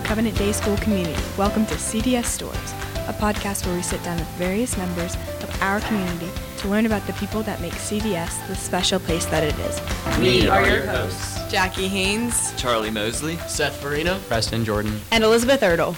Hello, Covenant Day School community. Welcome to CDS Stories, a podcast where we sit down with various members of our community to learn about the people that make CDS the special place that it is. We are your hosts, Jackie Haynes Charlie Mosley, Seth Farina, Preston Jordan, and Elizabeth Erdel.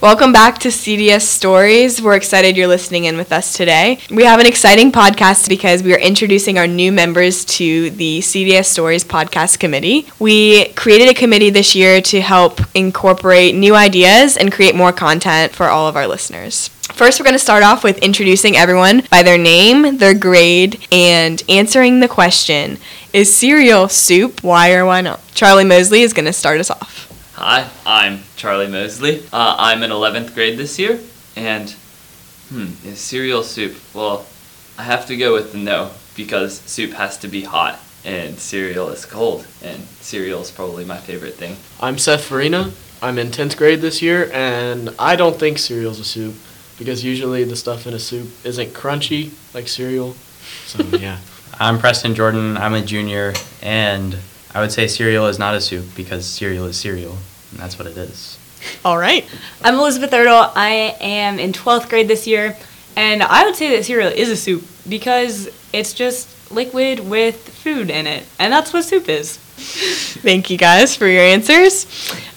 Welcome back to CDS Stories. We're excited you're listening in with us today. We have an exciting podcast because we are introducing our new members to the CDS Stories podcast committee. We created a committee this year to help incorporate new ideas and create more content for all of our listeners. First, we're going to start off with introducing everyone by their name, their grade, and answering the question Is cereal soup? Why or why not? Charlie Mosley is going to start us off. Hi, I'm Charlie Mosley. Uh, I'm in 11th grade this year, and hmm, is cereal soup? Well, I have to go with the no because soup has to be hot and cereal is cold, and cereal is probably my favorite thing. I'm Seth Farina. I'm in 10th grade this year, and I don't think cereal's a soup because usually the stuff in a soup isn't crunchy like cereal. So, yeah. I'm Preston Jordan. I'm a junior, and I would say cereal is not a soup because cereal is cereal, and that's what it is. All right. I'm Elizabeth Erdel. I am in 12th grade this year, and I would say that cereal is a soup because it's just liquid with food in it, and that's what soup is. Thank you guys for your answers.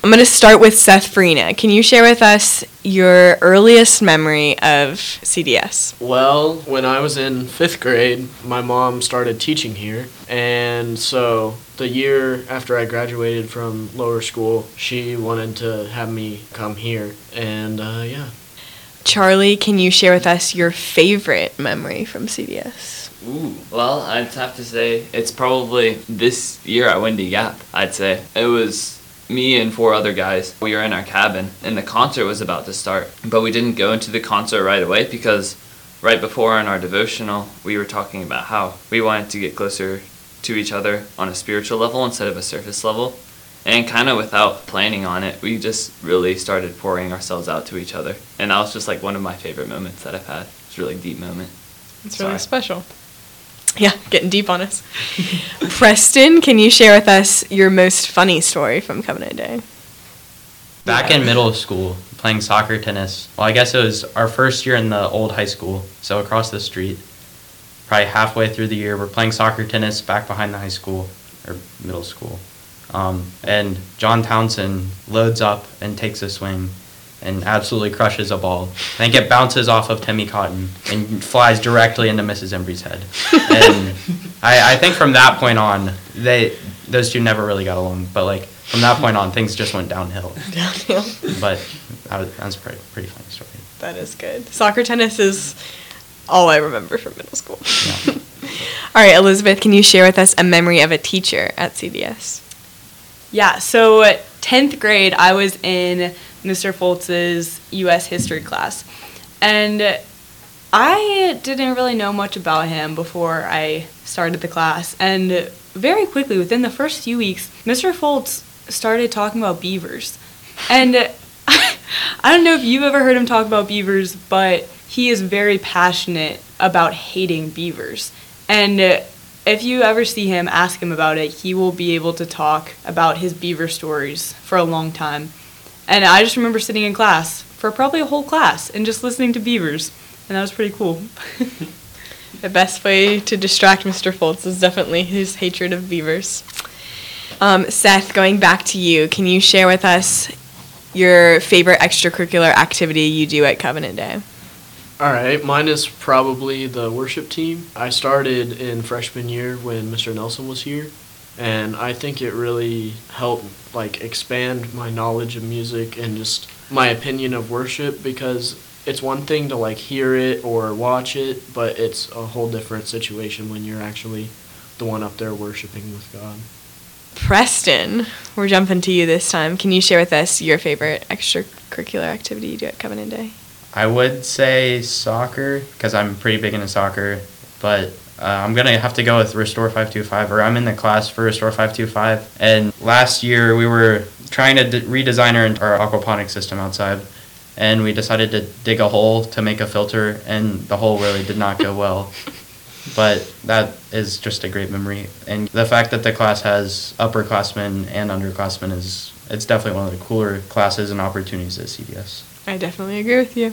I'm going to start with Seth Farina. Can you share with us your earliest memory of CDS? Well, when I was in fifth grade, my mom started teaching here, and so the year after I graduated from lower school, she wanted to have me come here, and uh, yeah. Charlie, can you share with us your favorite memory from CDS? Ooh, well, I'd have to say it's probably this year at Windy Gap. I'd say it was me and four other guys. We were in our cabin, and the concert was about to start, but we didn't go into the concert right away because right before in our devotional, we were talking about how we wanted to get closer to each other on a spiritual level instead of a surface level. And kind of without planning on it, we just really started pouring ourselves out to each other. And that was just like one of my favorite moments that I've had. It's a really deep moment. It's really special. Yeah, getting deep on us. Preston, can you share with us your most funny story from Covenant Day? Back in middle school, playing soccer tennis. Well, I guess it was our first year in the old high school, so across the street. Probably halfway through the year, we're playing soccer tennis back behind the high school or middle school. Um, and John Townsend loads up and takes a swing and absolutely crushes a ball. I think it bounces off of Timmy Cotton and flies directly into Mrs. Embry's head. And I, I think from that point on, they those two never really got along. But like from that point on, things just went downhill. Downhill. But that was, that was a pretty, pretty funny story. That is good. Soccer tennis is all I remember from middle school. Yeah. all right, Elizabeth, can you share with us a memory of a teacher at CDS? Yeah, so 10th grade, I was in Mr. Foltz's U.S. history class. And I didn't really know much about him before I started the class. And very quickly, within the first few weeks, Mr. Foltz started talking about beavers. And I don't know if you've ever heard him talk about beavers, but he is very passionate about hating beavers. And if you ever see him, ask him about it. He will be able to talk about his beaver stories for a long time. And I just remember sitting in class for probably a whole class and just listening to beavers. And that was pretty cool. The best way to distract Mr. Foltz is definitely his hatred of beavers. Um, Seth, going back to you, can you share with us your favorite extracurricular activity you do at Covenant Day? All right, mine is probably the worship team. I started in freshman year when Mr. Nelson was here, and I think it really helped like expand my knowledge of music and just my opinion of worship because it's one thing to like hear it or watch it, but it's a whole different situation when you're actually the one up there worshiping with God. Preston, we're jumping to you this time. Can you share with us your favorite extracurricular activity you do at Covenant Day? I would say soccer because I'm pretty big into soccer, but uh, I'm gonna have to go with Restore 525, or I'm in the class for Restore 525. And last year we were trying to d- redesign our, our aquaponics system outside, and we decided to dig a hole to make a filter, and the hole really did not go well. But that is just a great memory, and the fact that the class has upperclassmen and underclassmen is it's definitely one of the cooler classes and opportunities at CDS. I definitely agree with you.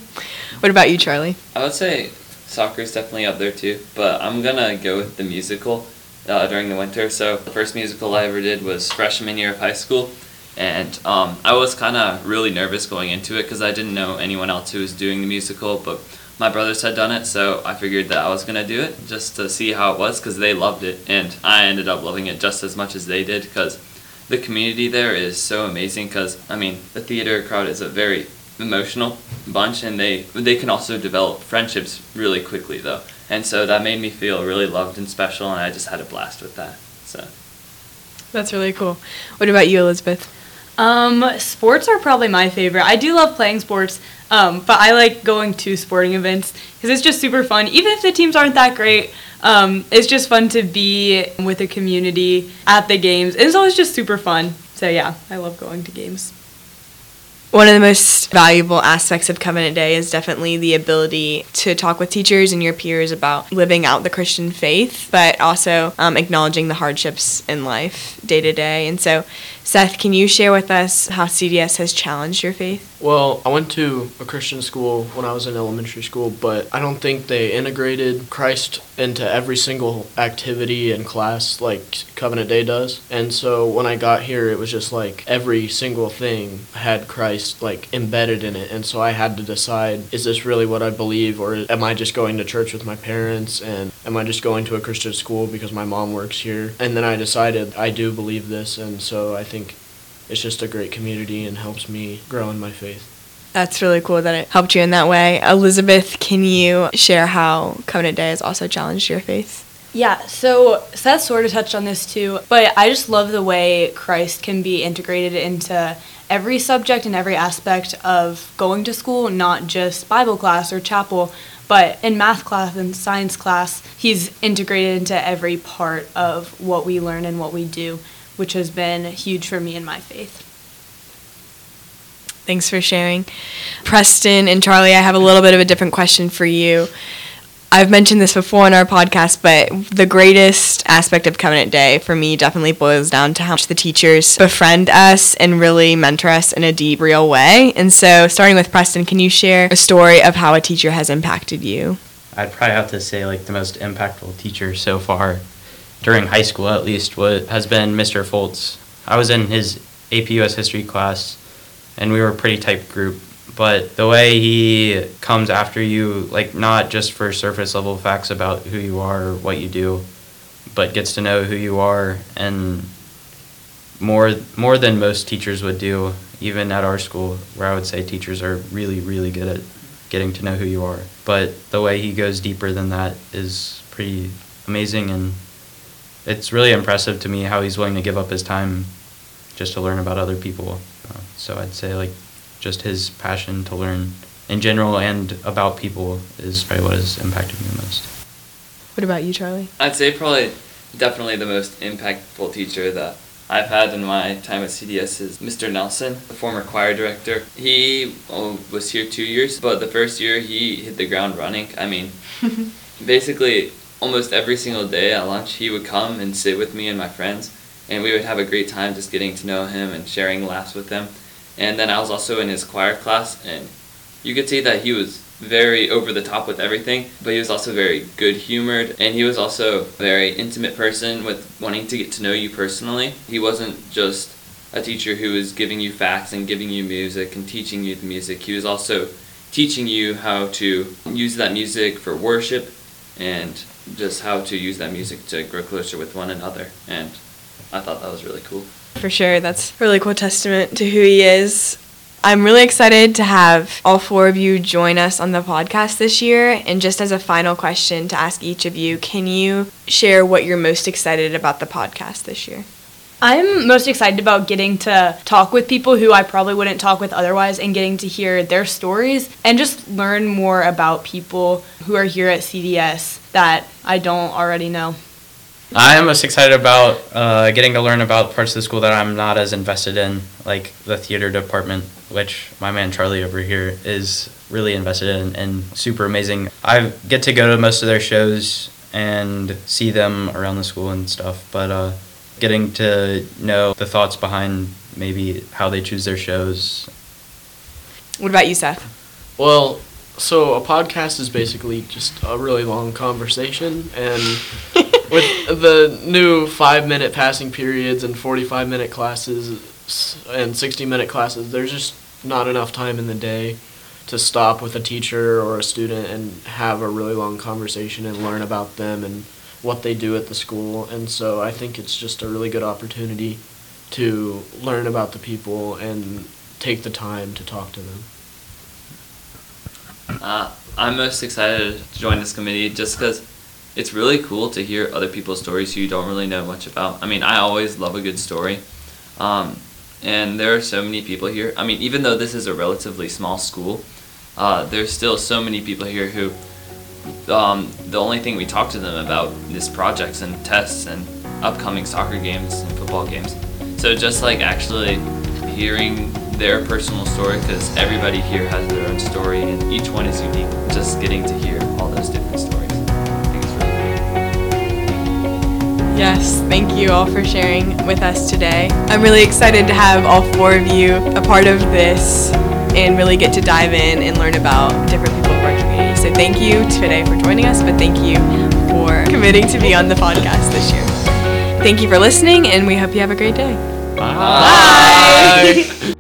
What about you, Charlie? I would say soccer is definitely up there too, but I'm gonna go with the musical uh, during the winter. So the first musical I ever did was freshman year of high school, and um, I was kind of really nervous going into it because I didn't know anyone else who was doing the musical, but my brothers had done it, so I figured that I was gonna do it just to see how it was because they loved it, and I ended up loving it just as much as they did because the community there is so amazing. Because I mean, the theater crowd is a very emotional bunch, and they they can also develop friendships really quickly though, and so that made me feel really loved and special, and I just had a blast with that. So. That's really cool. What about you, Elizabeth? Um, sports are probably my favorite. I do love playing sports, um, but I like going to sporting events because it's just super fun. Even if the teams aren't that great, um, it's just fun to be with the community at the games. It's always just super fun. So yeah, I love going to games. One of the most valuable aspects of Covenant Day is definitely the ability to talk with teachers and your peers about living out the Christian faith, but also um, acknowledging the hardships in life day to day. And so, Seth, can you share with us how CDS has challenged your faith? Well, I went to a Christian school when I was in elementary school, but I don't think they integrated Christ into every single activity and class like Covenant Day does. And so when I got here, it was just like every single thing had Christ like embedded in it. And so I had to decide is this really what I believe, or am I just going to church with my parents, and am I just going to a Christian school because my mom works here? And then I decided I do believe this, and so I think it's just a great community and helps me grow in my faith. That's really cool that it helped you in that way. Elizabeth, can you share how Covenant Day has also challenged your faith? Yeah, so Seth sort of touched on this too, but I just love the way Christ can be integrated into every subject and every aspect of going to school, not just Bible class or chapel, but in math class and science class, he's integrated into every part of what we learn and what we do, which has been huge for me in my faith. Thanks for sharing. Preston and Charlie, I have a little bit of a different question for you. I've mentioned this before in our podcast, but the greatest aspect of Covenant Day for me definitely boils down to how much the teachers befriend us and really mentor us in a deep, real way. And so, starting with Preston, can you share a story of how a teacher has impacted you? I'd probably have to say like the most impactful teacher so far, during high school at least, what has been Mr. Foltz. I was in his AP US history class, and we were a pretty tight group. But the way he comes after you, like not just for surface level facts about who you are or what you do, but gets to know who you are and more more than most teachers would do, even at our school, where I would say teachers are really, really good at getting to know who you are. But the way he goes deeper than that is pretty amazing and it's really impressive to me how he's willing to give up his time just to learn about other people. Uh, so I'd say like just his passion to learn in general and about people is probably what has impacted me the most. What about you, Charlie? I'd say probably definitely the most impactful teacher that I've had in my time at CDS is Mr. Nelson, the former choir director. He oh, was here two years, but the first year he hit the ground running. I mean, basically almost every single day at lunch he would come and sit with me and my friends, and we would have a great time just getting to know him and sharing laughs with him. And then I was also in his choir class, and you could see that he was very over the top with everything, but he was also very good humored, and he was also a very intimate person with wanting to get to know you personally. He wasn't just a teacher who was giving you facts and giving you music and teaching you the music. He was also teaching you how to use that music for worship and just how to use that music to grow closer with one another. And I thought that was really cool. For sure, that's a really cool testament to who he is. I'm really excited to have all four of you join us on the podcast this year. And just as a final question to ask each of you, can you share what you're most excited about the podcast this year? I'm most excited about getting to talk with people who I probably wouldn't talk with otherwise and getting to hear their stories and just learn more about people who are here at CDS that I don't already know. I am most excited about uh, getting to learn about parts of the school that I'm not as invested in, like the theater department, which my man Charlie over here is really invested in and super amazing. I get to go to most of their shows and see them around the school and stuff, but uh, getting to know the thoughts behind maybe how they choose their shows. What about you, Seth? Well, so a podcast is basically just a really long conversation, and with the new five minute passing periods and 45 minute classes and 60 minute classes, there's just not enough time in the day to stop with a teacher or a student and have a really long conversation and learn about them and what they do at the school. And so I think it's just a really good opportunity to learn about the people and take the time to talk to them. Uh, I'm most excited to join this committee just because it's really cool to hear other people's stories who you don't really know much about. I mean, I always love a good story. Um, and there are so many people here. I mean, even though this is a relatively small school, uh, there's still so many people here who um, the only thing we talk to them about is projects and tests and upcoming soccer games and football games. So just like actually hearing their personal story, because everybody here has their own story and each one is unique. Just getting to hear all those different stories. Really. Yes, thank you all for sharing with us today. I'm really excited to have all four of you a part of this and really get to dive in and learn about different people of our community. So thank you today for joining us, but thank you for committing to be on the podcast this year. Thank you for listening, and we hope you have a great day. Bye. Bye.